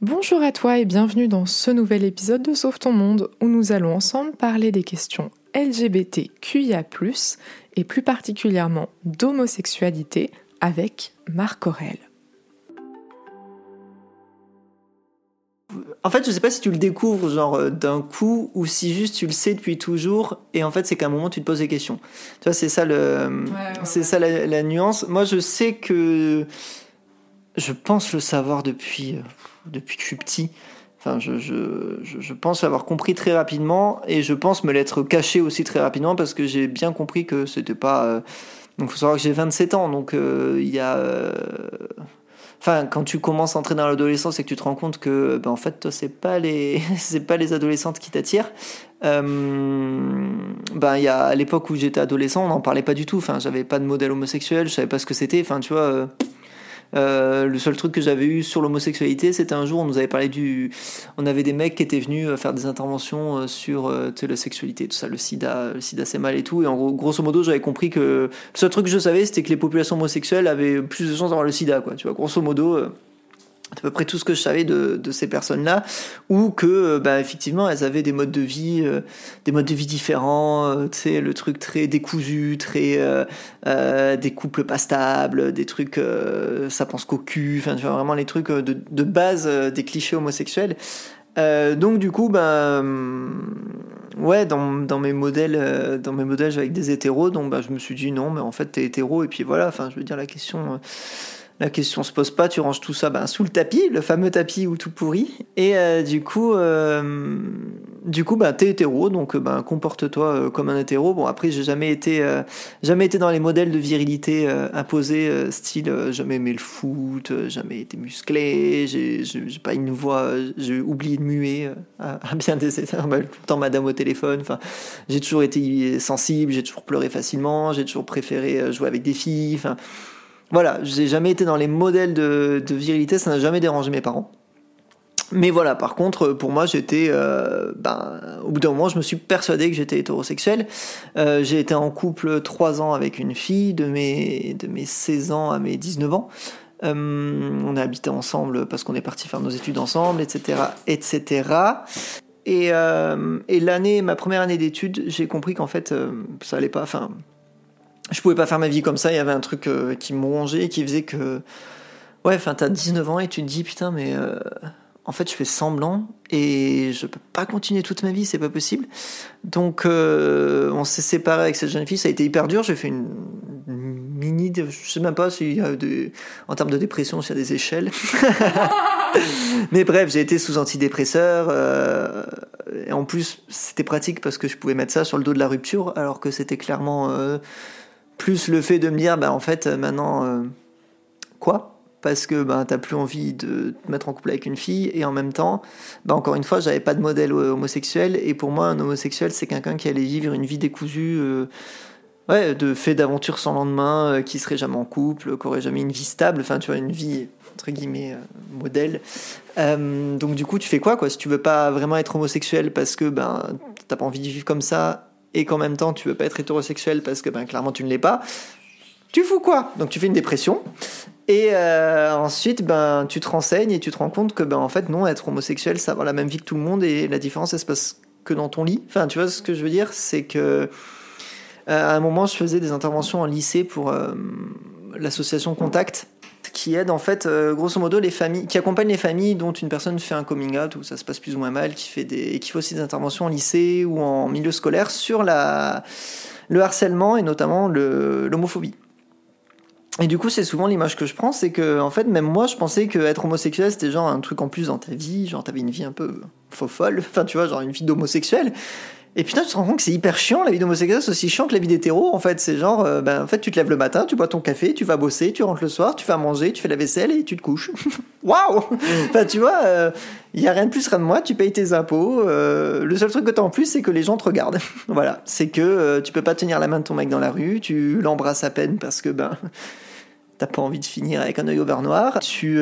Bonjour à toi et bienvenue dans ce nouvel épisode de Sauve ton monde où nous allons ensemble parler des questions LGBTQIA+, et plus particulièrement d'homosexualité avec Marc Aurel. En fait, je sais pas si tu le découvres genre euh, d'un coup ou si juste tu le sais depuis toujours et en fait c'est qu'à un moment tu te poses des questions. Tu vois, c'est ça le, c'est ça la, la, nuance. Moi, je sais que je pense le savoir depuis euh, depuis que je suis petit. Enfin, je, je, je, pense l'avoir compris très rapidement et je pense me l'être caché aussi très rapidement parce que j'ai bien compris que c'était pas. Euh, donc, faut savoir que j'ai 27 ans, donc euh, il y a. Euh, enfin, quand tu commences à entrer dans l'adolescence et que tu te rends compte que, ben, en fait, toi, c'est pas les, c'est pas les adolescentes qui t'attirent. ben, il y a à l'époque où j'étais adolescent, on n'en parlait pas du tout. Enfin, j'avais pas de modèle homosexuel, je savais pas ce que c'était. Enfin, tu vois euh, le seul truc que j'avais eu sur l'homosexualité, c'était un jour, on nous avait parlé du. On avait des mecs qui étaient venus euh, faire des interventions euh, sur la sexualité, tout ça, le sida, le sida c'est mal et tout. Et en gros, grosso modo, j'avais compris que. Le seul truc que je savais, c'était que les populations homosexuelles avaient plus de chances d'avoir le sida, quoi. Tu vois, grosso modo à peu près tout ce que je savais de, ces personnes-là, ou que, euh, bah, effectivement, elles avaient des modes de vie, euh, des modes de vie différents, euh, tu sais, le truc très décousu, très des couples pas stables, des trucs, ça pense qu'au cul, enfin, vraiment les trucs de, de base des clichés homosexuels. donc du coup, ben, ouais, dans, dans, mes modèles, dans mes modèles avec des hétéros, donc bah, je me suis dit non, mais en fait t'es hétéro et puis voilà. Enfin, je veux dire la question la question se pose pas, tu ranges tout ça ben, sous le tapis, le fameux tapis ou tout pourri. Et euh, du coup, euh, du coup, ben, t'es hétéro, donc ben, comporte-toi euh, comme un hétéro. Bon, après, j'ai jamais jamais été dans les modèles de virilité imposés, style jamais aimé le foot, jamais été musclé, j'ai, pas une voix, j'ai oublié de muer à, bien des états, ben, tout le temps madame au téléphone. J'ai toujours été sensible, j'ai toujours pleuré facilement, j'ai toujours préféré jouer avec des filles. Voilà, j'ai jamais été dans les modèles de, virilité, ça n'a jamais dérangé mes parents. Mais voilà, par contre, pour moi, j'étais, euh, ben, au bout d'un moment, je me suis persuadé que j'étais hétérosexuel. Euh, j'ai été en couple 3 ans avec une fille de mes, de mes 16 ans à mes 19 ans. Euh, on a habité ensemble parce qu'on est parti faire nos études ensemble, etc., etc. Et, et l'année, ma première année d'études, j'ai compris qu'en fait, ça allait pas. Enfin, je pouvais pas faire ma vie comme ça. Il y avait un truc euh, qui me rongeait, qui faisait que. Ouais, enfin, t'as 19 ans et tu te dis, putain, mais. Euh, en fait, je fais semblant et je peux pas continuer toute ma vie, c'est pas possible. Donc, euh, on s'est séparé avec cette jeune fille. Ça a été hyper dur. J'ai fait une, mini. Je sais même pas s'il y a des, en termes de dépression, s'il y a des échelles. mais bref, j'ai été sous antidépresseur. et en plus, c'était pratique parce que je pouvais mettre ça sur le dos de la rupture, alors que c'était clairement plus le fait de me dire, bah, en fait, maintenant, euh, quoi? Parce que bah, t'as plus envie de te mettre en couple avec une fille, et en même temps, bah, encore une fois, j'avais pas de modèle euh, homosexuel, et pour moi, un homosexuel, c'est quelqu'un qui allait vivre une vie décousue. Euh, de fait d'aventure sans lendemain, qui serait jamais en couple, qui aurait jamais une vie stable, enfin tu vois, une vie entre guillemets modèle. donc du coup, tu fais quoi quoi? Si tu veux pas vraiment être homosexuel parce que ben t'as pas envie de vivre comme ça, et qu'en même temps tu veux pas être hétérosexuel parce que ben, clairement tu ne l'es pas, tu fous quoi? Donc tu fais une dépression. Et euh, ensuite, ben, tu te renseignes et tu te rends compte que, ben, en fait, non, être homosexuel, ça avoir la même vie que tout le monde et la différence, elle se passe que dans ton lit. Enfin, tu vois ce que je veux dire? C'est que euh, à un moment, je faisais des interventions en lycée pour euh, l'association Contact qui aide en fait, euh, grosso modo, les familles, qui accompagne les familles dont une personne fait un coming out où ça se passe plus ou moins mal, qui fait des, et qui fait aussi des interventions en lycée ou en milieu scolaire sur la, le harcèlement et notamment l'homophobie. Et du coup, c'est souvent l'image que je prends, c'est que, en fait, même moi, je pensais que être homosexuel, c'était genre un truc en plus dans ta vie, genre t'avais une vie un peu faux folle, enfin, tu vois, genre une vie d'homosexuel. Et putain, tu te rends compte que c'est hyper chiant, la vie d'homosexuel, c'est aussi chiant que la vie d'hétéro, en fait. C'est genre, euh, ben, en fait, tu te lèves le matin, tu bois ton café, tu vas bosser, tu rentres le soir, tu vas manger, tu fais la vaisselle et tu te couches. Waouh Enfin, tu vois, il euh, y a rien de plus, rien de moins, tu payes tes impôts. Euh, le seul truc que t'as en plus, c'est que les gens te regardent. voilà. C'est que tu peux pas tenir la main de ton mec dans la rue, tu l'embrasses à peine parce que, ben. T'as pas envie de finir avec un œil au beurre noir. Tu,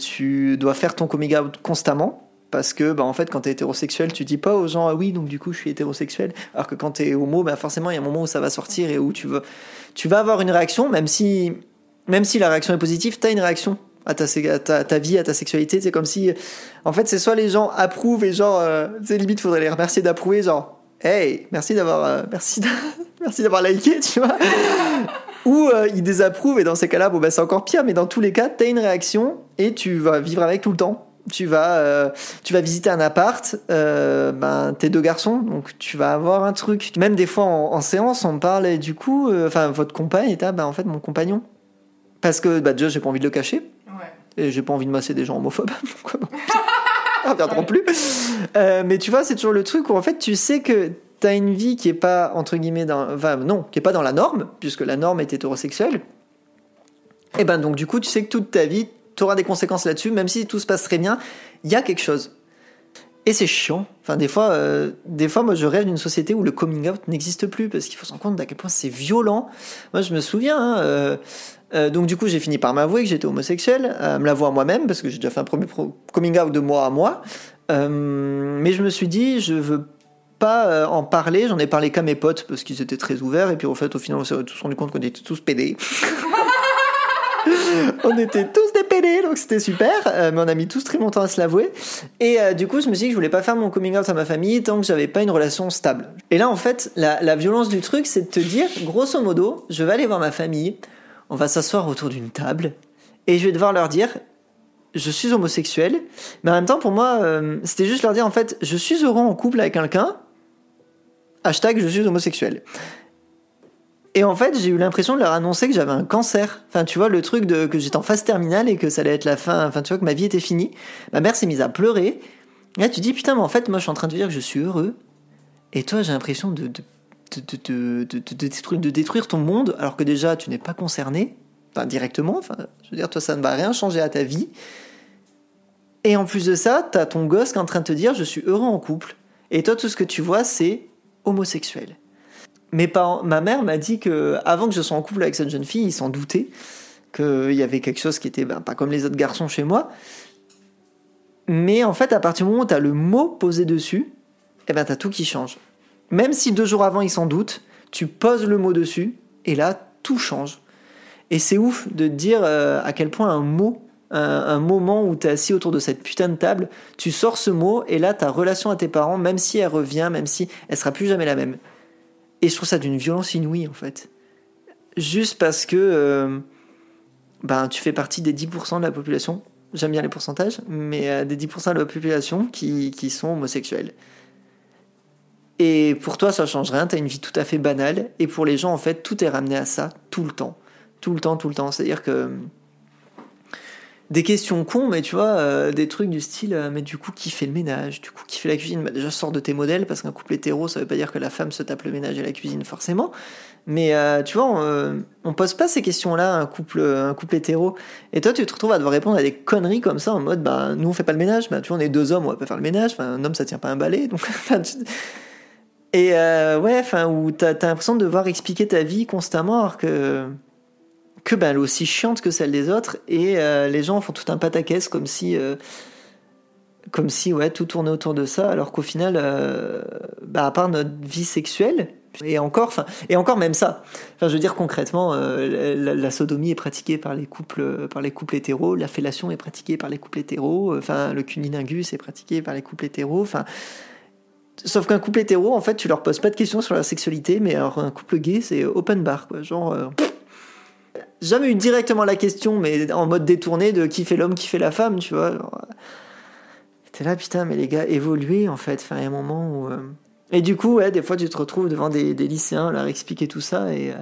tu dois faire ton coming out constamment parce que bah, en fait quand t'es hétérosexuel tu dis pas aux gens ah oui donc du coup je suis hétérosexuel alors que quand t'es homo bah forcément il y a un moment où ça va sortir et où tu vas tu vas avoir une réaction même si même si la réaction est positive t'as une réaction à ta, ta, ta, vie, à ta sexualité. C'est comme si, en fait, c'est soit les gens approuvent et genre, euh, c'est limite, faudrait les remercier d'approuver, genre, hey, merci d'avoir, euh, merci, merci d'avoir liké, tu vois. Ou euh, ils désapprouvent et dans ces cas-là, bon, bah, c'est encore pire, mais dans tous les cas, t'as une réaction et tu vas vivre avec tout le temps. Tu vas, euh, tu vas visiter un appart, euh, ben, t'es deux garçons, donc tu vas avoir un truc. Même des fois en, séance, on parle et du coup, enfin, votre compagne est ben, en fait, mon compagnon. Parce que, bah, déjà, j'ai pas envie de le cacher. Et j'ai pas envie de masser des gens homophobes. on plus. mais tu vois, c'est toujours le truc où en fait, tu sais que t'as une vie qui est pas, entre guillemets, dans, enfin, non, qui est pas dans la norme, puisque la norme est hétérosexuelle, et ben donc du coup, tu sais que toute ta vie, tu auras des conséquences là-dessus, même si tout se passe très bien, il y a quelque chose. Et c'est chiant. Enfin, des fois, euh, des fois, moi, je rêve d'une société où le coming out n'existe plus, parce qu'il faut se rendre compte d'à quel point c'est violent. Moi, je me souviens. Hein, euh, euh, donc, du coup, j'ai fini par m'avouer que j'étais homosexuel, me l'avouer à moi-même, parce que j'ai déjà fait un premier coming out de moi à moi. mais je me suis dit, je veux pas en parler, j'en ai parlé qu'à mes potes parce qu'ils étaient très ouverts et puis au fait au final on s'est tous rendu compte qu'on était tous pédés. on était tous donc c'était super, euh, mais on a mis tous très longtemps à se l'avouer. Et euh, du coup je me suis dit que je voulais pas faire mon coming out à ma famille tant que j'avais pas une relation stable. Et là en fait la, violence du truc c'est de te dire grosso modo je vais aller voir ma famille, on va s'asseoir autour d'une table et je vais devoir leur dire je suis homosexuel, mais en même temps pour moi c'était juste leur dire en fait je suis heureux en couple avec quelqu'un hashtag je suis homosexuel. Et en fait, j'ai eu l'impression de leur annoncer que j'avais un cancer. Enfin, tu vois, le truc de que j'étais en phase terminale et que ça allait être la fin, enfin, tu vois, que ma vie était finie. Ma mère s'est mise à pleurer. Et là, tu dis, putain, mais en fait, moi, je suis en train de dire que je suis heureux. Et toi, j'ai l'impression de, de, de, détruire, de détruire ton monde, alors que déjà, tu n'es pas concerné, enfin, directement. Enfin, je veux dire, toi, ça ne va rien changer à ta vie. Et en plus de ça, t'as ton gosse qui est en train de te dire, je suis heureux en couple. Et toi, tout ce que tu vois, c'est homosexuel. Ma mère m'a dit que avant que je sois en couple avec cette jeune fille, ils s'en doutaient qu'il y avait quelque chose qui était ben, pas comme les autres garçons chez moi. Mais en fait, à partir du moment où tu as le mot posé dessus, eh ben, tu as tout qui change. Même si deux jours avant, ils s'en doutent, tu poses le mot dessus, et là, tout change. Et c'est ouf de dire euh, à quel point un mot un, moment où tu es assis autour de cette putain de table, tu sors ce mot et là ta relation à tes parents, même si elle revient, même si elle sera plus jamais la même. Et je trouve ça d'une violence inouïe en fait. Juste parce que euh, ben, tu fais partie des 10% de la population, j'aime bien les pourcentages, mais euh, des 10% de la population qui, qui sont homosexuels. Et pour toi, ça change rien, tu as une vie tout à fait banale. Et pour les gens, en fait, tout est ramené à ça, tout le temps. Tout le temps, tout le temps. C'est-à-dire que des questions cons, mais tu vois, euh, des trucs du style, euh, mais du coup, qui fait le ménage? Du coup, qui fait la cuisine? Bah, Déjà, sors de tes modèles, parce qu'un couple hétéro, ça veut pas dire que la femme se tape le ménage et la cuisine, forcément. Mais euh, tu vois, on, on, pose pas ces questions-là un couple, un couple hétéro. Et toi, tu te retrouves à devoir répondre à des conneries comme ça, en mode, bah, nous, on fait pas le ménage. Bah, tu vois, on est deux hommes, on va pas faire le ménage. Enfin, un homme, ça tient pas un balai. Et ouais, enfin, où t'as as, l'impression de devoir expliquer ta vie constamment, alors que que ben, elle est aussi chiante que celle des autres et euh, les gens font tout un pataquès comme si euh, comme si ouais tout tournait autour de ça alors qu'au final euh, bah, à part notre vie sexuelle et encore et encore même ça enfin je veux dire concrètement la, sodomie est pratiquée par les couples par les couples hétéros la fellation est pratiquée par les couples hétéros enfin le cunilingus est pratiqué par les couples hétéros enfin Sauf qu'un couple hétéro, en fait, tu leur poses pas de questions sur la sexualité, mais alors un couple gay, c'est open bar, quoi. Genre, jamais eu directement la question, mais en mode détourné de qui fait l'homme, qui fait la femme, tu vois. T'es là, putain, mais les gars, évoluer en fait. Enfin, il y a un moment où. Euh, et du coup, ouais, des fois, tu te retrouves devant des, lycéens, leur expliquer tout ça, et, euh,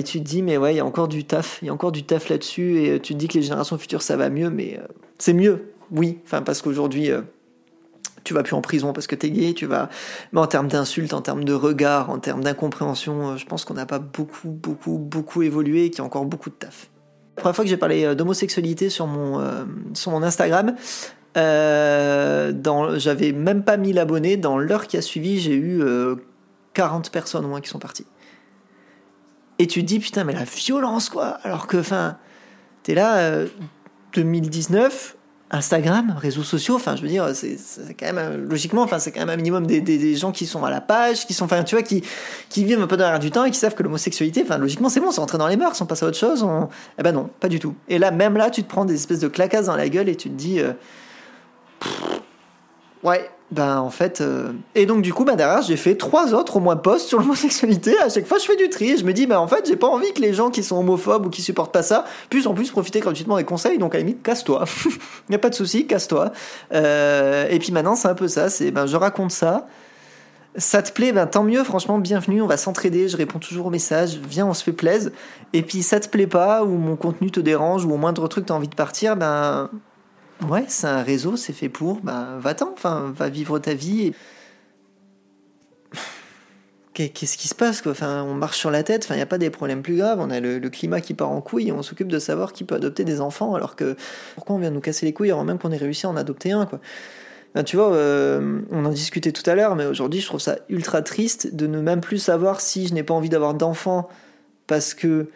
et, tu te dis, mais ouais, il y a encore du taf, il y a encore du taf là-dessus, et euh, tu te dis que les générations futures, ça va mieux, mais c'est mieux, oui. Enfin, parce qu'aujourd'hui tu vas plus en prison parce que t'es gay, tu vas. Mais en termes d'insultes, en termes de regard, en termes d'incompréhension, euh, je pense qu'on n'a pas beaucoup, beaucoup, beaucoup évolué et qu'il y a encore beaucoup de taf. La première fois que j'ai parlé euh, d'homosexualité sur mon, euh, sur mon Instagram, j'avais même pas 1000 abonnés. Dans l'heure qui a suivi, j'ai eu 40 personnes au moins qui sont parties. Et tu te dis, putain, mais la violence, quoi. Alors que, enfin, t'es là, 2019, Instagram, réseaux sociaux, enfin je veux dire, c'est quand même logiquement, enfin c'est quand même un minimum des, des, gens qui sont à la page, qui sont, enfin tu vois, qui, qui vivent un peu derrière du temps et qui savent que l'homosexualité, enfin logiquement c'est bon, c'est rentré dans les mœurs, on passe à autre chose, on... eh ben non, pas du tout. Et là, même là, tu te prends des espèces de claquasses dans la gueule et tu te dis, euh, ouais, ben en fait euh, et donc du coup ben derrière j'ai fait trois autres au moins posts sur l'homosexualité. À chaque fois je fais du tri je me dis ben en fait j'ai pas envie que les gens qui sont homophobes ou qui supportent pas ça puissent en plus profiter gratuitement des conseils. Donc à la limite casse-toi. Y a pas de souci casse-toi. Euh, et puis maintenant c'est un peu ça c'est ben je raconte ça. Ça te plaît, ben tant mieux, franchement, bienvenue, on va s'entraider, je réponds toujours aux messages, viens, on se fait plaise. Et puis ça te plaît pas, ou mon contenu te dérange, ou au moindre truc t'as envie de partir, ben Ouais, c'est un réseau, c'est fait pour. Bah, va-t'en, enfin, va vivre ta vie. Qu'est-ce qui se passe quoi? Enfin, On marche sur la tête, il n'y a pas des problèmes plus graves. On a le, climat qui part en couille on s'occupe de savoir qui peut adopter des enfants. Alors que pourquoi on vient nous casser les couilles avant même qu'on ait réussi à en adopter un quoi? Tu vois, euh, on en discutait tout à l'heure, mais aujourd'hui je trouve ça ultra triste de ne même plus savoir si je n'ai pas envie d'avoir d'enfants parce que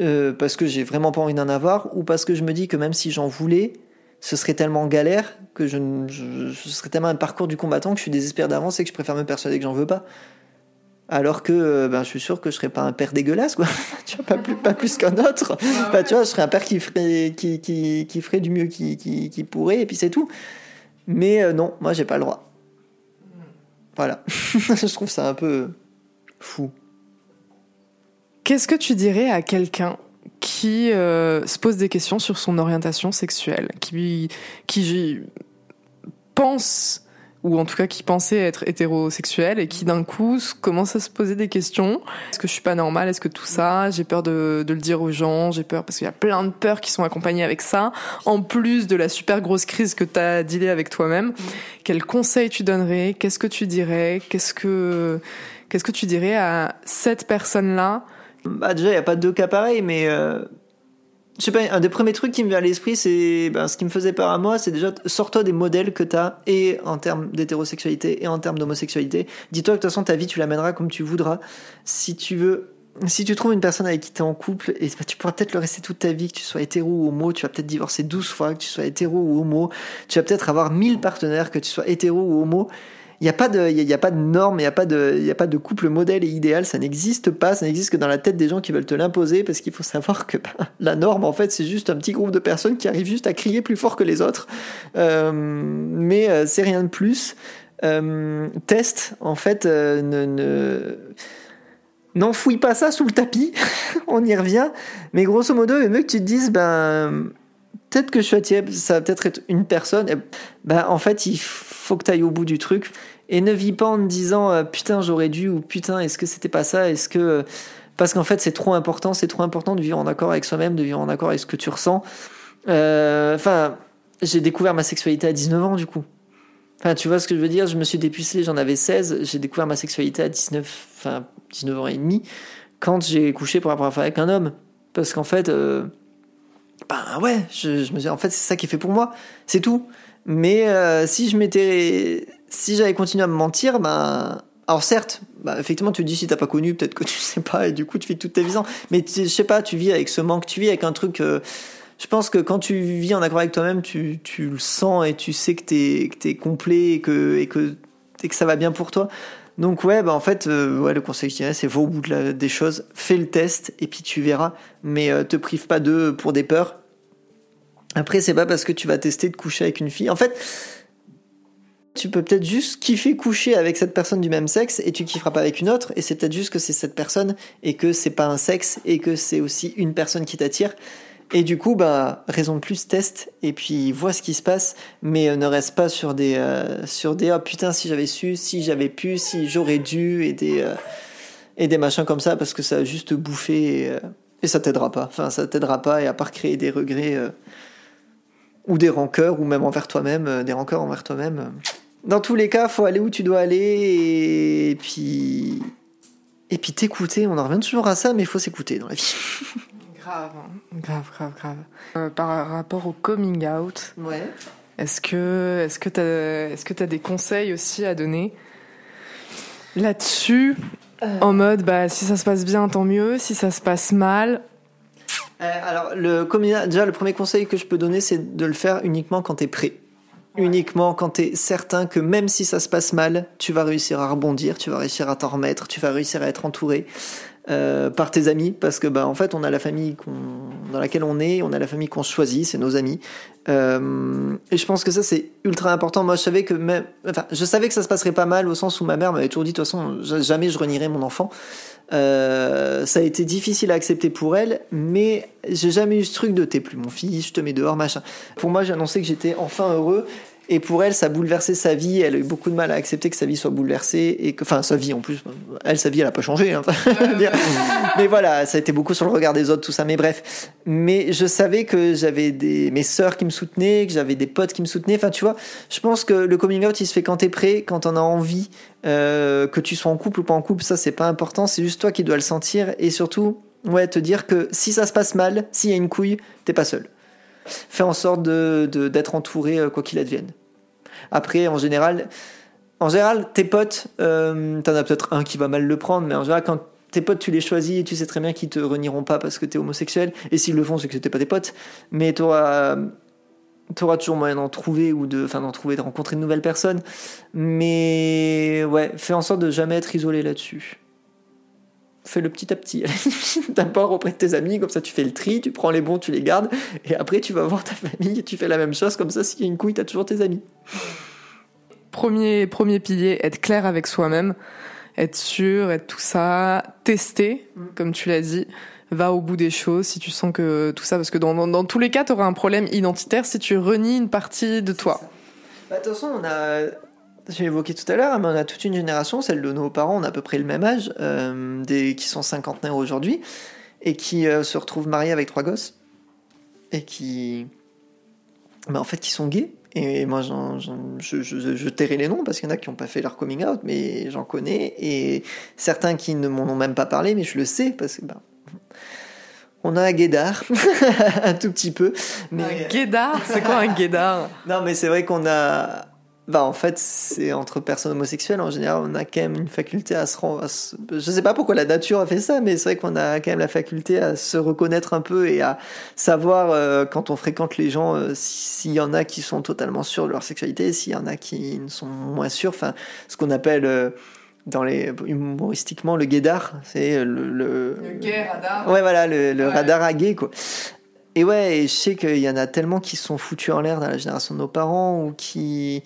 euh, parce que j'ai vraiment pas envie d'en avoir ou parce que je me dis que même si j'en voulais, ce serait tellement galère que je, ce serait tellement un parcours du combattant que je suis désespéré d'avance et que je préfère me persuader que j'en veux pas. Alors que euh, ben, je suis sûr que je serais pas un père dégueulasse, quoi. tu vois, pas plus, pas plus qu'un autre. Bah, tu vois, je serais un père qui ferait, qui, qui, qui ferait du mieux qu'il qui, qui, pourrait, et puis c'est tout. Mais euh, non, moi j'ai pas le droit. Voilà. je trouve ça un peu fou. Qu'est-ce que tu dirais à quelqu'un qui euh, se pose des questions sur son orientation sexuelle, qui, qui pense ou en tout cas qui pensait être hétérosexuel et qui d'un coup commence à se poser des questions. Est-ce que je suis pas normale? Est-ce que tout ça? J'ai peur de, de, le dire aux gens, j'ai peur parce qu'il y a plein de peurs qui sont accompagnées avec ça, en plus de la super grosse crise que tu as dealé avec toi-même. Mm. Quels conseils tu donnerais? Qu'est-ce que tu dirais? Qu'est-ce que qu'est-ce que tu dirais à cette personne-là bah déjà, il n'y a pas deux cas pareils, mais euh, je sais pas, un des premiers trucs qui me vient à l'esprit, c'est ben, ce qui me faisait peur à moi, c'est déjà sors-toi des modèles que tu as, et en termes d'hétérosexualité et en termes d'homosexualité. Dis-toi que de toute façon, ta vie, tu l'amèneras comme tu voudras. Si tu veux si tu trouves une personne avec qui tu es en couple, et bah, tu pourras peut-être le rester toute ta vie, que tu sois hétéro ou homo, tu vas peut-être divorcer 12 fois, que tu sois hétéro ou homo, tu vas peut-être avoir 1000 partenaires, que tu sois hétéro ou homo, il n'y a pas de, il y, a pas de normes, il n'y a pas de, a pas de couple modèle et idéal, ça n'existe pas, ça n'existe que dans la tête des gens qui veulent te l'imposer, parce qu'il faut savoir que ben, la norme, en fait, c'est juste un petit groupe de personnes qui arrivent juste à crier plus fort que les autres, euh, mais euh, c'est rien de plus. Euh, test, en fait, ne, ne n'enfouille pas ça sous le tapis, on y revient, mais grosso modo, il mieux que tu te dises, ben peut-être que je suis attiré, ça va peut-être être une personne. ben, en fait, il faut que tu ailles au bout du truc. Et ne vis pas en te disant euh, putain, j'aurais dû ou putain, est-ce que c'était pas ça? Est-ce que. Euh, parce qu'en fait, c'est trop important, c'est trop important de vivre en accord avec soi-même, de vivre en accord avec ce que tu ressens. Euh, enfin, j'ai découvert ma sexualité à 19 ans, du coup. Enfin, tu vois ce que je veux dire? Je me suis dépucelé, j'en avais 16. J'ai découvert ma sexualité à 19, enfin, 19 ans et demi, quand j'ai couché pour la première fois avec un homme. Parce qu'en fait ben ouais, je, me en fait, c'est ça qui est fait pour moi, c'est tout. Mais euh, si je m'étais, si j'avais continué à me mentir, ben, alors certes, bah, effectivement, tu te dis si t'as pas connu, peut-être que tu sais pas, et du coup, tu fais toute ta vie Mais je sais pas, tu vis avec ce manque, tu vis avec un truc. Euh, je pense que quand tu vis en accord avec toi-même, tu, le sens et tu sais que t'es es complet et que ça va bien pour toi. Donc ouais, bah en fait, euh, ouais, le conseil que je dirais, c'est va au bout de des choses, fais le test et puis tu verras. Mais te prive pas d'eux pour des peurs. Après, c'est pas parce que tu vas tester de coucher avec une fille. En fait, tu peux peut-être juste kiffer coucher avec cette personne du même sexe et tu kifferas pas avec une autre. Et c'est peut-être juste que c'est cette personne et que c'est pas un sexe et que c'est aussi une personne qui t'attire. Et du coup, bah, raison de plus, teste et puis vois ce qui se passe, mais euh, ne reste pas sur des, euh, sur des, oh putain, si j'avais su, si j'avais pu, si j'aurais dû, et des, euh, et des machins comme ça, parce que ça a juste bouffé et, et ça t'aidera pas. Enfin, ça t'aidera pas, et à part créer des regrets ou des rancœurs, ou même envers toi-même, des rancœurs envers toi-même. Dans tous les cas, faut aller où tu dois aller, et puis. Et puis t'écouter, on en revient toujours à ça, mais il faut s'écouter dans la vie. Grave, grave, grave, grave. Euh, par rapport au coming out, ouais. est-ce que est-ce que t'as est-ce que as des conseils aussi à donner là-dessus, euh. en mode bah si ça se passe bien tant mieux, si ça se passe mal. Alors, le, déjà, le premier conseil que je peux donner, c'est de le faire uniquement quand tu es prêt. Uniquement quand tu es certain que même si ça se passe mal, tu vas réussir à rebondir, tu vas réussir à t'en remettre, tu vas réussir à être entouré. Euh, par tes amis parce que bah en fait on a la famille dans laquelle on est, on a la famille qu'on choisit, c'est nos amis. Euh, et je pense que ça c'est ultra important. Moi je savais que même, enfin je savais que ça se passerait pas mal au sens où ma mère m'avait toujours dit de toute façon jamais je renierai mon enfant. Euh, ça a été difficile à accepter pour elle, mais j'ai jamais eu ce truc de t'es plus mon fils, je te mets dehors machin. Pour moi j'ai annoncé que j'étais enfin heureux et pour elle, ça a bouleversé sa vie. Elle a eu beaucoup de mal à accepter que sa vie soit bouleversée et que, enfin, sa vie en plus, elle, sa vie, elle a pas changé. Hein, mais voilà, ça a été beaucoup sur le regard des autres, tout ça. Mais bref, mais je savais que j'avais des mes sœurs qui me soutenaient, que j'avais des potes qui me soutenaient. Enfin, tu vois, je pense que le coming out, il se fait quand t'es prêt, quand on a envie, euh, que tu sois en couple ou pas en couple. Ça, c'est pas important. C'est juste toi qui dois le sentir et surtout, ouais, te dire que si ça se passe mal, s'il y a une couille, t'es pas seul fais en sorte de, d'être entouré euh, quoi qu'il advienne. Après, en général, en général, tes potes, euh, t'en as peut-être un qui va mal le prendre, mais en général, quand tes potes, tu les choisis et tu sais très bien qu'ils te renieront pas parce que t'es homosexuel. Et s'ils le font, c'est que c'était pas tes potes. Mais t'auras, auras toujours moyen d'en trouver ou de, enfin, d'en trouver, de rencontrer de nouvelles personnes. Mais ouais, fais en sorte de jamais être isolé là-dessus fais-le petit à petit. D'abord auprès de tes amis, comme ça tu fais le tri, tu prends les bons, tu les gardes, et après tu vas voir ta famille et tu fais la même chose, comme ça s'il y a une couille, t'as toujours tes amis. Premier, premier pilier, être clair avec soi-même, être sûr, être tout ça, tester, mm. comme tu l'as dit, va au bout des choses si tu sens que tout ça, parce que dans, dans, tous les cas, tu auras un problème identitaire si tu renies une partie de toi. Bah, de toute façon, on a j'ai évoqué tout à l'heure, mais on a toute une génération, celle de nos parents, on a à peu près le même âge, euh, des, qui sont cinquantenaires aujourd'hui, et qui euh, se retrouvent mariés avec trois gosses, et qui, bah, en fait, qui sont gays. Et moi, je, je, je, tairai les noms parce qu'il y en a qui n'ont pas fait leur coming out, mais j'en connais. Et certains qui ne m'en ont même pas parlé, mais je le sais parce que bah, on a un guédard, un tout petit peu. Mais... Un guédard? C'est quoi un guédard? Non, mais c'est vrai qu'on a bah en fait, c'est entre personnes homosexuelles en général, on a quand même une faculté à se rendre. Je sais pas pourquoi la nature a fait ça, mais c'est vrai qu'on a quand même la faculté à se reconnaître un peu et à savoir euh, quand on fréquente les gens euh, s'il y en a qui sont totalement sûrs de leur sexualité, s'il y en a qui ne sont moins sûrs. Enfin, ce qu'on appelle euh, dans les humoristiquement le guédard, c'est le le, gay radar. Ouais, voilà, le, radar à gay quoi. Et ouais, je sais qu'il y en a tellement qui sont foutus en l'air dans la génération de nos parents ou qui,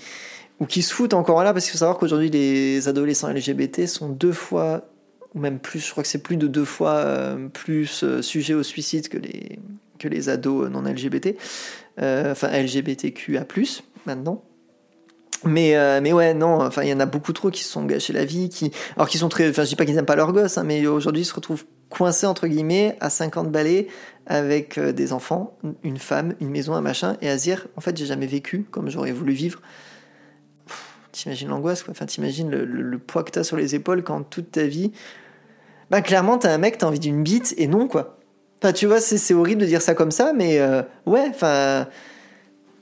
ou qui se foutent encore là, parce qu'il faut savoir qu'aujourd'hui, les adolescents LGBT sont deux fois, ou même plus, je crois que c'est plus de deux fois euh, plus euh, sujets au suicide que les, que les ados non LGBT, euh, enfin LGBTQA, maintenant. Mais, mais ouais, non, enfin, il y en a beaucoup trop qui se sont gâchés la vie, qui, alors qui sont très, enfin, je dis pas qu'ils n'aiment pas leurs gosses, hein, mais aujourd'hui, ils se retrouvent coincés, entre guillemets, à 50 balais, avec des enfants, une femme, une maison, un machin, et à dire, en fait, j'ai jamais vécu comme j'aurais voulu vivre. T'imagines l'angoisse, quoi. Enfin, t'imagines le, le, poids que t'as sur les épaules quand toute ta vie. Bah, clairement, t'as un mec, t'as envie d'une bite, et non, quoi. Enfin, tu vois, c'est horrible de dire ça comme ça, mais euh, ouais, enfin.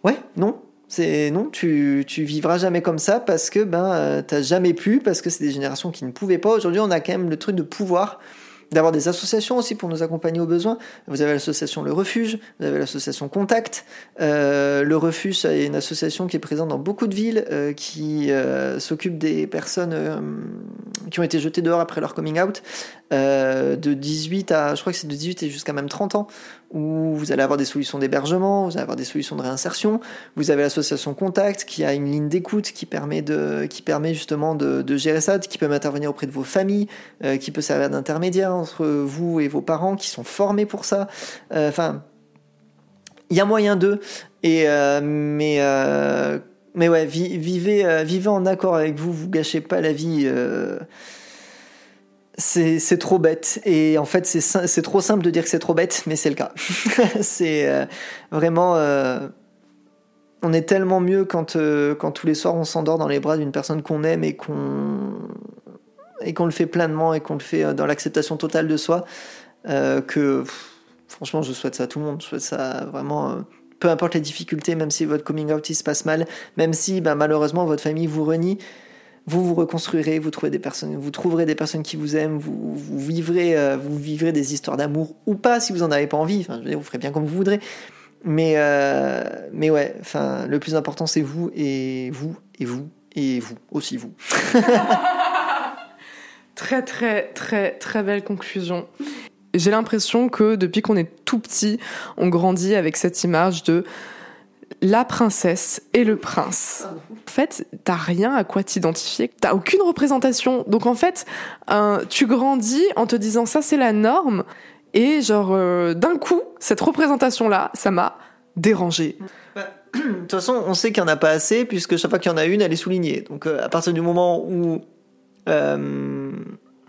Ouais, non. C'est non, tu, tu vivras jamais comme ça parce que ben euh, t'as jamais pu, parce que c'est des générations qui ne pouvaient pas. Aujourd'hui, on a quand même le truc de pouvoir d'avoir des associations aussi pour nous accompagner aux besoins. Vous avez l'association Le Refuge, vous avez l'association Contact. Euh, le Refuge, c'est une association qui est présente dans beaucoup de villes, euh, qui euh, s'occupe des personnes qui ont été jetées dehors après leur coming out, de 18 à, je crois que c'est de 18 et jusqu'à même 30 ans où vous allez avoir des solutions d'hébergement, vous allez avoir des solutions de réinsertion. Vous avez l'association Contact qui a une ligne d'écoute qui permet qui permet justement de, gérer ça, qui peut intervenir auprès de vos familles, euh, qui peut servir d'intermédiaire entre vous et vos parents qui sont formés pour ça. Euh, enfin, il y a moyen d'eux. Euh, mais mais ouais, vivez vivez en accord avec vous, vous gâchez pas la vie c'est trop bête. Et en fait, c'est trop simple de dire que c'est trop bête, mais c'est le cas. c'est euh, vraiment. Euh, on est tellement mieux quand, euh, quand tous les soirs on s'endort dans les bras d'une personne qu'on aime et qu'on et qu'on le fait pleinement et qu'on le fait dans l'acceptation totale de soi que franchement je souhaite ça à tout le monde je souhaite ça vraiment peu importe les difficultés même si votre coming out il se passe mal même si ben, malheureusement votre famille vous renie vous vous reconstruirez, vous trouverez des personnes, vous trouverez des personnes qui vous aiment, vous, vivrez, euh, vous vivrez des histoires d'amour ou pas si vous en avez pas envie. Enfin, vous ferez bien comme vous voudrez. Mais, euh, mais ouais, enfin, le plus important c'est vous et vous et vous et vous aussi vous. très très très très belle conclusion. J'ai l'impression que depuis qu'on est tout petit, on grandit avec cette image de la princesse et le prince. En fait, t'as rien à quoi t'identifier, t'as aucune représentation. Donc en fait, euh, tu grandis en te disant ça c'est la norme, et genre euh, d'un coup, cette représentation-là, ça m'a dérangé. Bah, de toute façon, on sait qu'il n'y en a pas assez, puisque chaque fois qu'il y en a une, elle est soulignée. Donc euh, à partir du moment où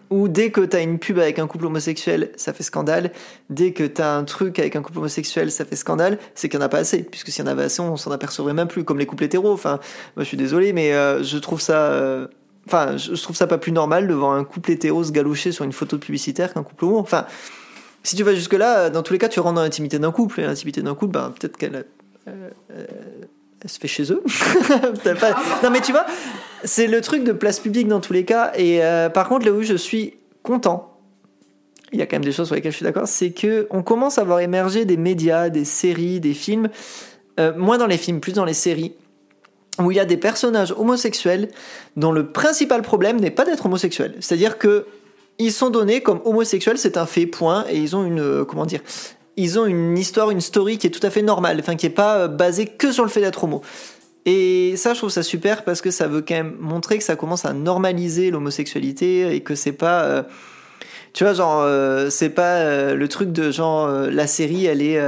ou dès que t'as une pub avec un couple homosexuel, ça fait scandale. Dès que t'as un truc avec un couple homosexuel, ça fait scandale. C'est qu'il n'y en a pas assez, puisque s'il y en avait assez, on s'en apercevrait même plus. Comme les couples hétéros. Enfin, moi, je suis désolé, mais euh, je trouve ça. Euh, je trouve ça pas plus normal de voir un couple hétéro se galocher sur une photo publicitaire qu'un couple homo. Enfin, si tu vas jusque là, dans tous les cas, tu rentres dans l'intimité d'un couple. Et l'intimité d'un couple, ben, peut-être qu'elle. Euh, se fait chez eux. Non mais tu vois, c'est le truc de place publique dans tous les cas. Et euh, par contre, là où je suis content, il y a quand même des choses sur lesquelles je suis d'accord, c'est que on commence à voir émerger des médias, des séries, des films, euh, moins dans les films, plus dans les séries, où il y a des personnages homosexuels dont le principal problème n'est pas d'être homosexuel. C'est-à-dire que ils sont donnés comme homosexuels, c'est un fait, point, et ils ont une, euh, comment dire, ils ont une histoire, une story qui est tout à fait normale, enfin qui est pas euh, basée que sur le fait d'être homo. Et ça, je trouve ça super parce que ça veut quand même montrer que ça commence à normaliser l'homosexualité et que c'est pas, euh, tu vois, genre, euh, c'est pas le truc de genre la série, elle est,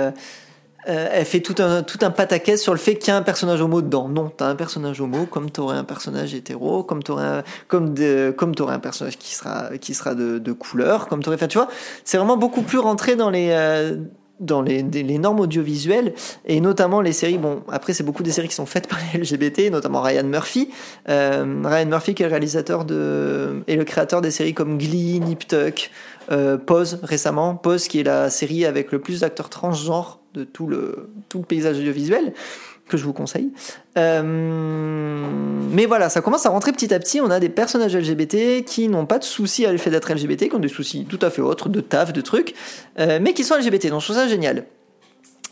elle fait tout un tout un pataquès sur le fait qu'il y a un personnage homo dedans. Non, t'as un personnage homo comme t'aurais un personnage hétéro, comme t'aurais un, comme de, comme t'aurais un personnage qui sera qui sera de, de couleur, comme t'aurais, enfin, tu vois, c'est vraiment beaucoup plus rentré dans les dans les, les, normes audiovisuelles et notamment les séries. Bon, après c'est beaucoup des séries qui sont faites par les LGBT, notamment Ryan Murphy. Euh, Ryan Murphy qui est le réalisateur de et le créateur des séries comme Glee, Nip Tuck, euh, Pose récemment. Pose qui est la série avec le plus d'acteurs transgenres de tout le tout le paysage audiovisuel que je vous conseille. Euh, mais voilà, ça commence à rentrer petit à petit. On a des personnages LGBT qui n'ont pas de soucis à le fait d'être LGBT, qui ont des soucis tout à fait autres, de taf, de trucs, euh, mais qui sont LGBT. Donc je trouve ça génial.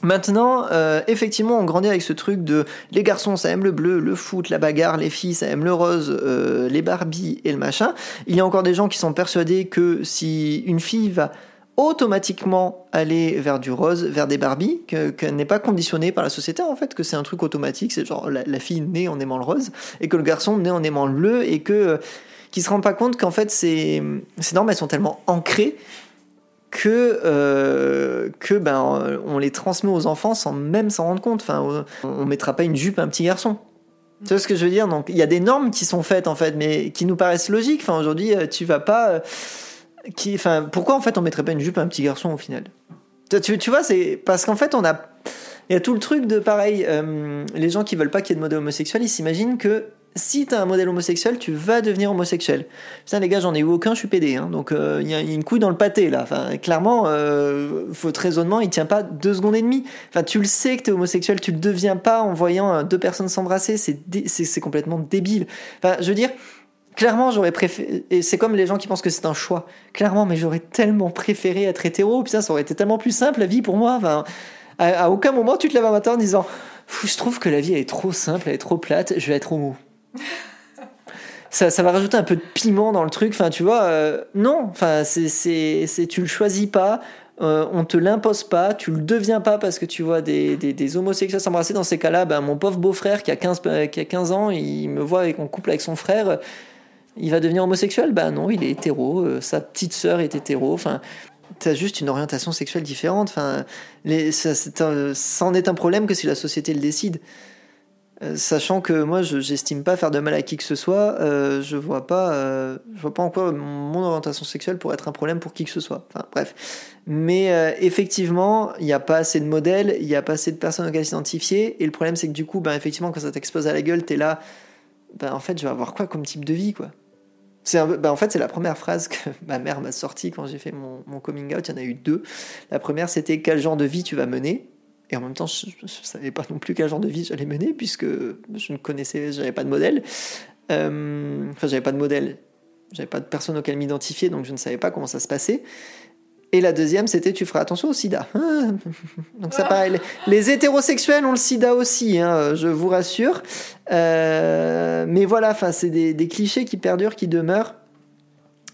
Maintenant, euh, effectivement, on grandit avec ce truc de les garçons ça aime le bleu, le foot, la bagarre, les filles ça aime le rose, les Barbies et le machin. Il y a encore des gens qui sont persuadés que si une fille va automatiquement aller vers du rose, vers des Barbie, qu'elle n'est pas conditionnée par la société en fait, que c'est un truc automatique, c'est genre la, fille naît en aimant le rose et que le garçon naît en aimant le bleu et que euh, qui se rend pas compte qu'en fait ces, ces normes elles sont tellement ancrées que euh, que ben on les transmet aux enfants sans même s'en rendre compte. Enfin, on mettra pas une jupe à un petit garçon. Tu vois ce que je veux dire? Donc il y a des normes qui sont faites en fait, mais qui nous paraissent logiques. Enfin aujourd'hui, euh, tu vas pas pourquoi en fait on mettrait pas une jupe à un petit garçon au final? Tu, vois, c'est parce qu'en fait on a, il y a tout le truc de pareil, euh, les gens qui veulent pas qu'il y ait de modèle homosexuel, ils s'imaginent que si t'as un modèle homosexuel, tu vas devenir homosexuel. Putain les gars, j'en ai eu aucun, je suis pédé, hein, donc euh, il y, a une couille dans le pâté là. Clairement, euh, votre raisonnement il tient pas deux secondes et demie. Enfin, tu le sais que t'es homosexuel, tu le deviens pas en voyant deux personnes s'embrasser, c'est c'est complètement débile. Enfin, je veux dire Clairement, j'aurais préféré. Et c'est comme les gens qui pensent que c'est un choix. Clairement, mais j'aurais tellement préféré être hétéro. Putain, ça aurait été tellement plus simple la vie pour moi. Enfin, à, aucun moment tu te lèves un matin en disant Je trouve que la vie elle est trop simple, elle est trop plate, je vais être homo. ça, ça va rajouter un peu de piment dans le truc. Enfin, tu vois, euh, non. Enfin, c'est, c'est, tu le choisis pas. Euh, on te l'impose pas, tu le deviens pas parce que tu vois des, des, des homosexuels s'embrasser. Dans ces cas-là, ben, mon pauvre beau-frère qui a, 15, qui a 15 ans, il me voit avec, on couple avec son frère il va devenir homosexuel? Bah non, il est hétéro, euh, sa petite sœur est hétéro, enfin t'as juste une orientation sexuelle différente. Enfin, ça, en est un problème que si la société le décide. Euh, sachant que moi, je j'estime pas faire de mal à qui que ce soit, euh, je vois pas, je vois pas en quoi mon orientation sexuelle pourrait être un problème pour qui que ce soit. Enfin, bref. Mais effectivement, il n'y a pas assez de modèles, il n'y a pas assez de personnes auxquelles s'identifier, et le problème c'est que du coup, ben effectivement, quand ça t'expose à la gueule, t'es là, ben en fait, je vais avoir quoi comme type de vie, quoi? Bah, en fait, c'est la première phrase que ma mère m'a sortie quand j'ai fait mon, coming out. Il y en a eu deux. La première, c'était quel genre de vie tu vas mener? Et en même temps, je ne savais pas non plus quel genre de vie j'allais mener, puisque je ne connaissais, j'avais pas de modèle. enfin, j'avais pas de modèle, j'avais pas de personne auquel m'identifier, donc je ne savais pas comment ça se passait. Et la deuxième, c'était tu feras attention au sida. Donc ça paraît. Les, hétérosexuels ont le sida aussi, hein, je vous rassure. Euh, mais voilà, c'est des, clichés qui perdurent, qui demeurent.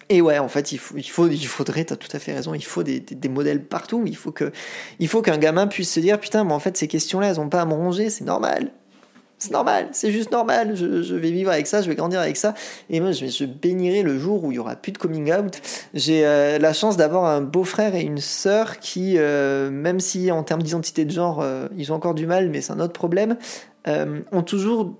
Et ouais, en fait, il, faut, il, faut, il faudrait, tu as tout à fait raison, il faut des, des, modèles partout. Il faut qu'un gamin puisse se dire, putain, mais en fait, ces questions-là, elles ont pas à me ronger, c'est normal. C'est normal, c'est juste normal. Je, vais vivre avec ça, je vais grandir avec ça. Et moi, je, je bénirai le jour où il y aura plus de coming out. J'ai euh, la chance d'avoir un beau-frère et une sœur qui, euh, même si en termes d'identité de genre, euh, ils ont encore du mal, mais c'est un autre problème, ont toujours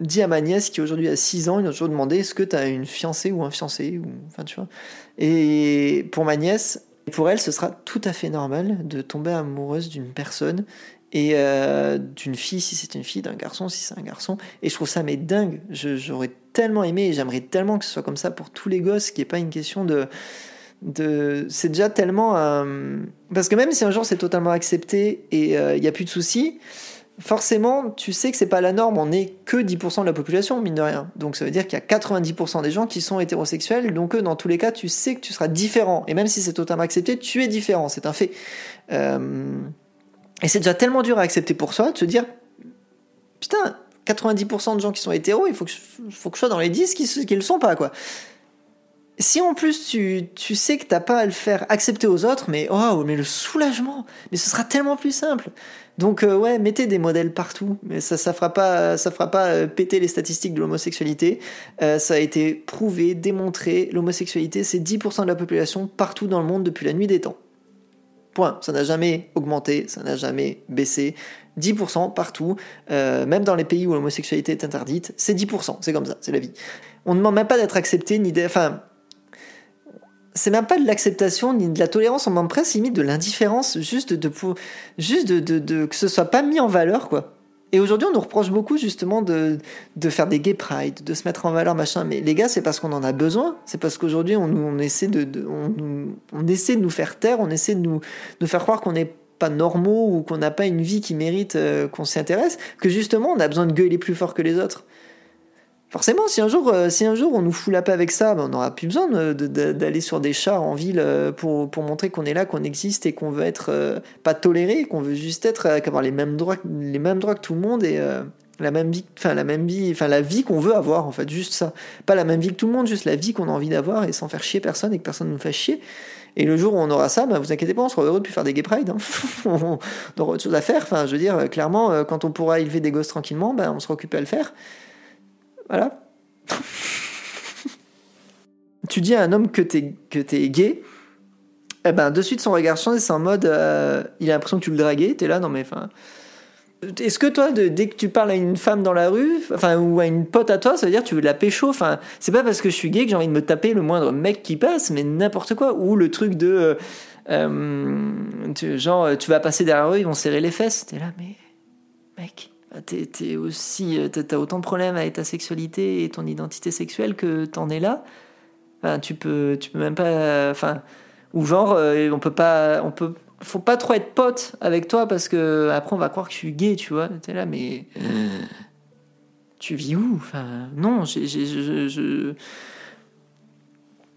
dit à ma nièce qui aujourd'hui a 6 ans, ils ont toujours demandé est-ce que tu as une fiancée ou un fiancé enfin tu vois. Et pour ma nièce, pour elle, ce sera tout à fait normal de tomber amoureuse d'une personne et euh, d'une fille si c'est une fille, d'un garçon si c'est un garçon. Et je trouve ça mais dingue. J'aurais tellement aimé et j'aimerais tellement que ce soit comme ça pour tous les gosses, qui est pas une question de c'est déjà tellement euh, parce que même si un jour c'est totalement accepté et il euh, n'y a plus de soucis forcément tu sais que c'est pas la norme. On n'est que 10% de la population mine de rien. Donc ça veut dire qu'il y a 90% des gens qui sont hétérosexuels. Donc eux, dans tous les cas tu sais que tu seras différent. Et même si c'est totalement accepté tu es différent. C'est un fait et c'est déjà tellement dur à accepter pour soi de se dire putain, 90% de gens qui sont hétéros, il faut que, je sois dans les 10 qui, qui le sont pas, quoi. Si en plus tu, tu sais que t'as pas à le faire accepter aux autres, mais oh, mais le soulagement, mais ce sera tellement plus simple. Donc euh, ouais, mettez des modèles partout, mais ça ça fera pas ça fera pas euh, péter les statistiques de l'homosexualité. Euh, ça a été prouvé, démontré, l'homosexualité c'est 10% de la population partout dans le monde depuis la nuit des temps. Point. Ça n'a jamais augmenté, ça n'a jamais baissé. 10% partout, euh, même dans les pays où l'homosexualité est interdite, c'est 10%, c'est comme ça, c'est la vie. On ne demande même pas d'être accepté, ni d'être... Enfin, c'est même pas de l'acceptation ni de la tolérance, on demande presque limite de l'indifférence, juste de, de, que ce soit pas mis en valeur, quoi. Et aujourd'hui, on nous reproche beaucoup justement de, de faire des gay pride, de se mettre en valeur, machin. Mais les gars, c'est parce qu'on en a besoin. C'est parce qu'aujourd'hui, on, on, essaie de, on, on, essaie de nous faire taire, on essaie de nous, de faire croire qu'on n'est pas normaux ou qu'on n'a pas une vie qui mérite euh, qu'on s'y intéresse, que justement, on a besoin de gueuler plus fort que les autres. Forcément, si un jour, euh, si un jour on nous fout la paix avec ça, ben on n'aura plus besoin d'aller sur des chars en ville euh, pour, pour montrer qu'on est là, qu'on existe et qu'on veut être euh, pas toléré, qu'on veut juste être avoir les mêmes droits, les mêmes droits que tout le monde et la même vie, enfin la même vie, enfin la vie qu'on veut avoir en fait, juste ça. Pas la même vie que tout le monde, juste la vie qu'on a envie d'avoir et sans faire chier personne et que personne nous fasse chier. Et le jour où on aura ça, ben vous inquiétez pas, on sera heureux de plus faire des gay pride. Hein. on aura autre chose à faire. Enfin, je veux dire, clairement, quand on pourra élever des gosses tranquillement, ben on sera occupé à le faire. Voilà. tu dis à un homme que t'es que gay, eh ben de suite son regard change, c'est en mode, euh, il a l'impression que tu le draguais, t'es là, non mais enfin. Est-ce que toi, dès que tu parles à une femme dans la rue, ou à une pote à toi, ça veut dire que tu veux la pécho? Enfin, c'est pas parce que je suis gay que j'ai envie de me taper le moindre mec qui passe, mais n'importe quoi. Ou le truc de, euh, euh, genre, tu vas passer derrière eux, ils vont serrer les fesses. T'es là, mais mec, bah, t'es, aussi, euh, t'as autant de problèmes avec ta sexualité et ton identité sexuelle que t'en es là. Enfin, tu peux, tu peux même pas, enfin, ou genre, euh, on peut pas, on peut, faut pas trop être pote avec toi parce que après on va croire que je suis gay, tu vois. T'es là, mais tu vis où? Enfin, non, j'ai, je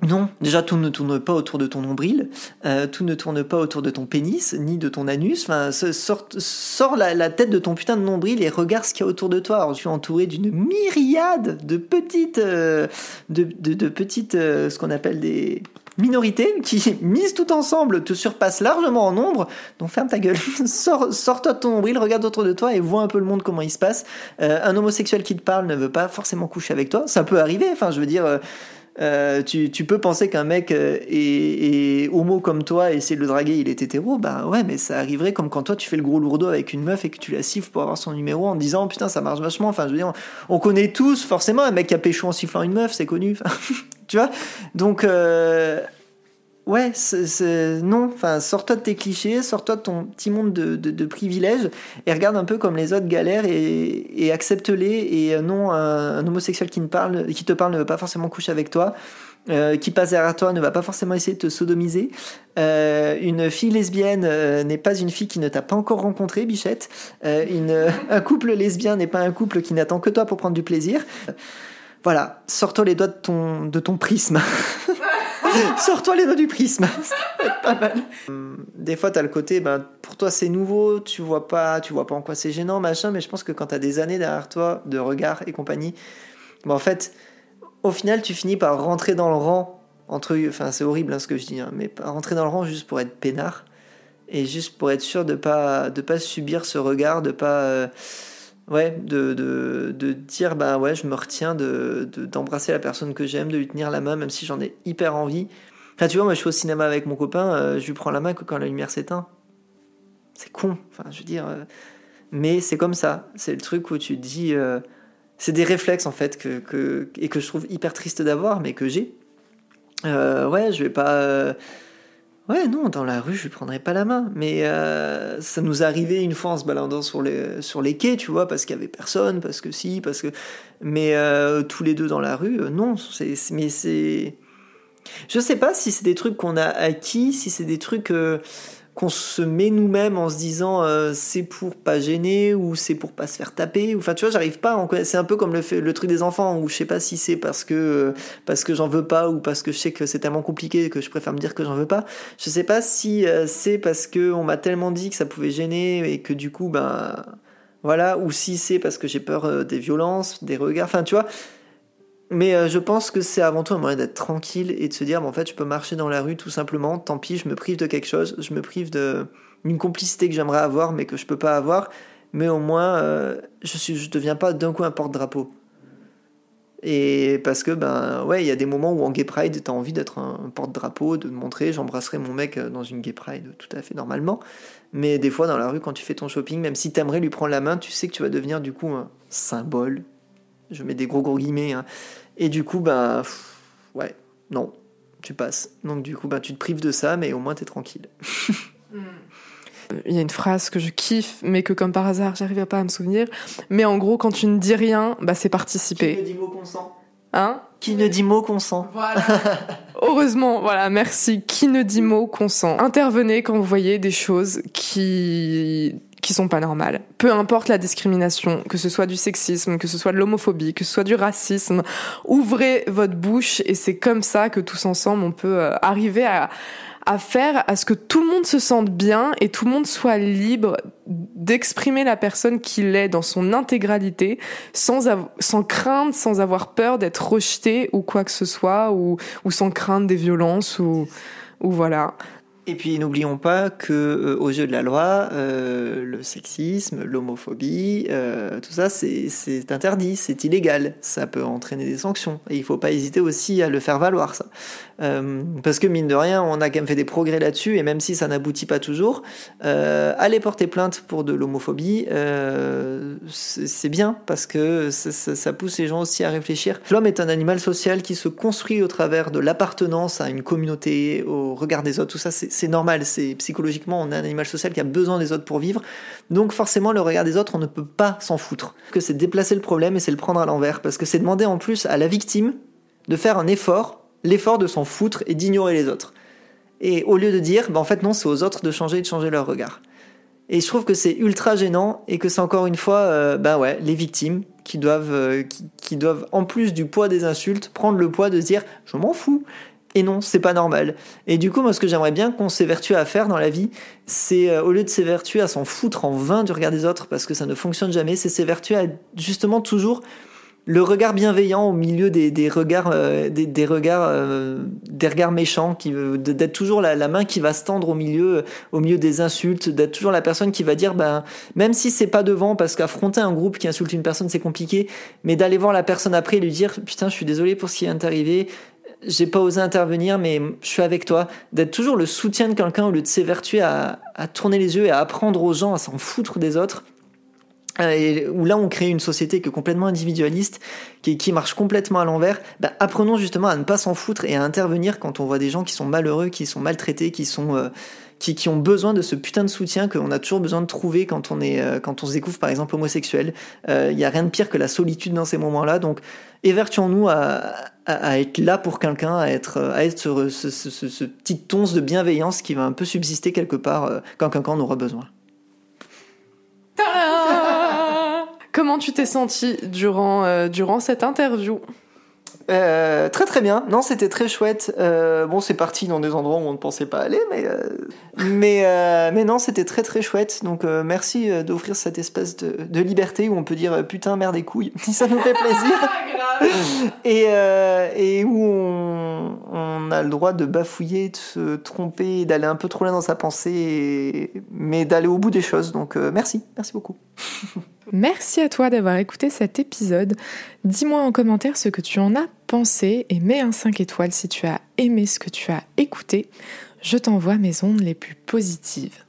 non, déjà tout ne tourne pas autour de ton nombril, euh, tout ne tourne pas autour de ton pénis, ni de ton anus. Enfin, sors, la, tête de ton putain de nombril et regarde ce qu'il y a autour de toi. Alors, je suis entouré d'une myriade de petites, euh, de, petites, euh, ce qu'on appelle des minorités qui, mises tout ensemble, te surpassent largement en nombre. Donc ferme ta gueule, sors, sors-toi de ton nombril, regarde autour de toi et vois un peu le monde comment il se passe. un homosexuel qui te parle ne veut pas forcément coucher avec toi. Ça peut arriver. Enfin, je veux dire euh, tu, tu, peux penser qu'un mec euh, est, homo comme toi et essayer de le draguer, il est hétéro, bah ouais, mais ça arriverait comme quand toi tu fais le gros lourdeau avec une meuf et que tu la siffles pour avoir son numéro en disant putain ça marche vachement. Enfin, je veux dire, on connaît tous forcément un mec qui a pécho en sifflant une meuf, c'est connu. tu vois? Donc, euh, ouais, non, enfin, sors-toi de tes clichés, sors-toi de ton petit monde de, de, privilèges et regarde un peu comme les autres galèrent et, et accepte-les. Et euh, non, un, homosexuel qui, ne parle, qui te parle ne veut pas forcément coucher avec toi. Euh, qui passe derrière toi ne va pas forcément essayer de te sodomiser. Euh, une fille lesbienne n'est pas une fille qui ne t'a pas encore rencontré, bichette. Une, un couple lesbien n'est pas un couple qui n'attend que toi pour prendre du plaisir. voilà, sors-toi les doigts de ton, de ton prisme. sors-toi les doigts du prisme. pas mal. Hum, des fois, tu as le côté, ben, pour toi, c'est nouveau, tu vois pas, tu vois pas en quoi c'est gênant, machin, mais je pense que quand tu as des années derrière toi de regard et compagnie, ben, en fait, au final, tu finis par rentrer dans le rang, entre, enfin, c'est horrible hein, ce que je dis, hein, mais rentrer dans le rang juste pour être peinard et juste pour être sûr de pas, de pas subir ce regard, de pas. Euh, ouais, de, de, de, dire, bah ouais, je me retiens d'embrasser de, d'embrasser la personne que j'aime, de lui tenir la main, même si j'en ai hyper envie. Enfin, tu vois, moi je suis au cinéma avec mon copain, euh, je lui prends la main que quand la lumière s'éteint. C'est con, enfin, je veux dire. Euh, mais c'est comme ça. C'est le truc où tu dis. Euh, c'est des réflexes en fait, que, que, et que je trouve hyper triste d'avoir, mais que j'ai. ouais, je vais pas Ouais, non, dans la rue, je lui prendrais pas la main. Mais euh, ça nous arrivait une fois en se baladant sur les, quais, tu vois, parce qu'il y avait personne, parce que si, parce que. Mais euh, tous les deux dans la rue, euh, non. C'est, mais c'est. Je sais pas si c'est des trucs qu'on a acquis, si c'est des trucs qu'on se met nous-mêmes en se disant euh, c'est pour pas gêner ou c'est pour pas se faire taper. Enfin tu vois j'arrive pas c'est un peu comme le, le truc des enfants où je sais pas si c'est parce que euh, parce que j'en veux pas ou parce que je sais que c'est tellement compliqué que je préfère me dire que j'en veux pas. Je sais pas si euh, c'est parce que on m'a tellement dit que ça pouvait gêner et que du coup ben voilà ou si c'est parce que j'ai peur des violences des regards. Enfin tu vois mais euh, je pense que c'est avant tout un moyen d'être tranquille et de se dire, en fait, je peux marcher dans la rue tout simplement, tant pis, je me prive de quelque chose, je me prive d'une complicité que j'aimerais avoir mais que je peux pas avoir, mais au moins, euh, je ne je deviens pas d'un coup un porte-drapeau. Et parce que, ben, ouais, il y a des moments où en Gay Pride, tu as envie d'être un, porte-drapeau, de montrer, j'embrasserai mon mec euh, dans une Gay Pride tout à fait normalement. Mais des fois, dans la rue, quand tu fais ton shopping, même si tu aimerais lui prendre la main, tu sais que tu vas devenir du coup un symbole. Je mets des gros gros guillemets. Hein, et du coup, bah, ouais, non, tu passes. Donc du coup, bah, tu te prives de ça, mais au moins tu es tranquille. Il y a une phrase que je kiffe, mais que comme par hasard, j'arrive pas à me souvenir. Mais en gros, quand tu ne dis rien, bah, c'est participer. Qui ne dit mot consent Hein? Qui ne dit mot consent Voilà. Heureusement, voilà, merci. Qui ne dit mot consent? Intervenez quand vous voyez des choses qui qui sont pas normales. Peu importe la discrimination, que ce soit du sexisme, que ce soit de l'homophobie, que ce soit du racisme, ouvrez votre bouche et c'est comme ça que tous ensemble on peut euh, arriver à, à faire à ce que tout le monde se sente bien et tout le monde soit libre d'exprimer la personne qu'il est dans son intégralité sans, sans crainte, sans avoir peur d'être rejeté ou quoi que ce soit ou, ou sans crainte des violences ou, ou voilà. Et puis n'oublions pas que euh, aux yeux de la loi, euh, le sexisme, l'homophobie, euh, tout ça c'est interdit, c'est illégal, ça peut entraîner des sanctions. Et il ne faut pas hésiter aussi à le faire valoir ça. Parce que mine de rien, on a quand même fait des progrès là-dessus, et même si ça n'aboutit pas toujours, aller porter plainte pour de l'homophobie, c'est bien, parce que ça, pousse les gens aussi à réfléchir. L'homme est un animal social qui se construit au travers de l'appartenance à une communauté, au regard des autres, tout ça c'est normal, c'est psychologiquement on est un animal social qui a besoin des autres pour vivre. Donc forcément le regard des autres, on ne peut pas s'en foutre. Que c'est déplacer le problème et c'est le prendre à l'envers parce que c'est demander en plus à la victime de faire un effort, l'effort de s'en foutre et d'ignorer les autres. Et au lieu de dire, bah en fait non, c'est aux autres de changer et de changer leur regard. Et je trouve que c'est ultra gênant et que c'est encore une fois, euh, bah ouais, les victimes qui doivent, euh, qui, doivent, en plus du poids des insultes, prendre le poids de se dire, je m'en fous, et non, c'est pas normal. Et du coup, moi, ce que j'aimerais bien qu'on s'évertue à faire dans la vie, c'est euh, au lieu de s'évertuer à s'en foutre en vain du regard des autres parce que ça ne fonctionne jamais, c'est s'évertuer à justement toujours le regard bienveillant au milieu des, regards, euh, des, regards, euh, des regards méchants, qui d'être toujours la, main qui va se tendre au milieu, au milieu des insultes, d'être toujours la personne qui va dire, ben, même si c'est pas devant, parce qu'affronter un groupe qui insulte une personne c'est compliqué, mais d'aller voir la personne après et lui dire, putain, je suis désolé pour ce qui vient d'arriver, j'ai pas osé intervenir, mais je suis avec toi. D'être toujours le soutien de quelqu'un au lieu de s'évertuer à, à tourner les yeux et à apprendre aux gens à s'en foutre des autres. Euh, où là on crée une société qui complètement individualiste, qui, qui marche complètement à l'envers, bah, apprenons justement à ne pas s'en foutre et à intervenir quand on voit des gens qui sont malheureux, qui sont maltraités, qui sont euh, qui, qui, ont besoin de ce putain de soutien qu'on a toujours besoin de trouver quand on est euh, quand on se découvre par exemple homosexuel. Il y a rien de pire que la solitude dans ces moments-là, donc évertuons-nous à, à, être là pour quelqu'un, à être, à être ce, ce, petit once de bienveillance qui va un peu subsister quelque part euh, quand quelqu'un en aura besoin. Comment tu t'es senti durant, euh, durant cette interview Euh, très très bien. Non, c'était très chouette. Euh, bon, c'est parti dans des endroits où on ne pensait pas aller, mais euh, mais mais non, c'était très très chouette. Donc merci d'offrir cet espace de, de, liberté où on peut dire putain merde des couilles, si ça nous fait plaisir. et et où on, on, a le droit de bafouiller, de se tromper, d'aller un peu trop loin dans sa pensée, mais d'aller au bout des choses. Donc merci, merci beaucoup. Merci à toi d'avoir écouté cet épisode. Dis-moi en commentaire ce que tu en as pensé et mets un 5 étoiles si tu as aimé ce que tu as écouté. Je t'envoie mes ondes les plus positives.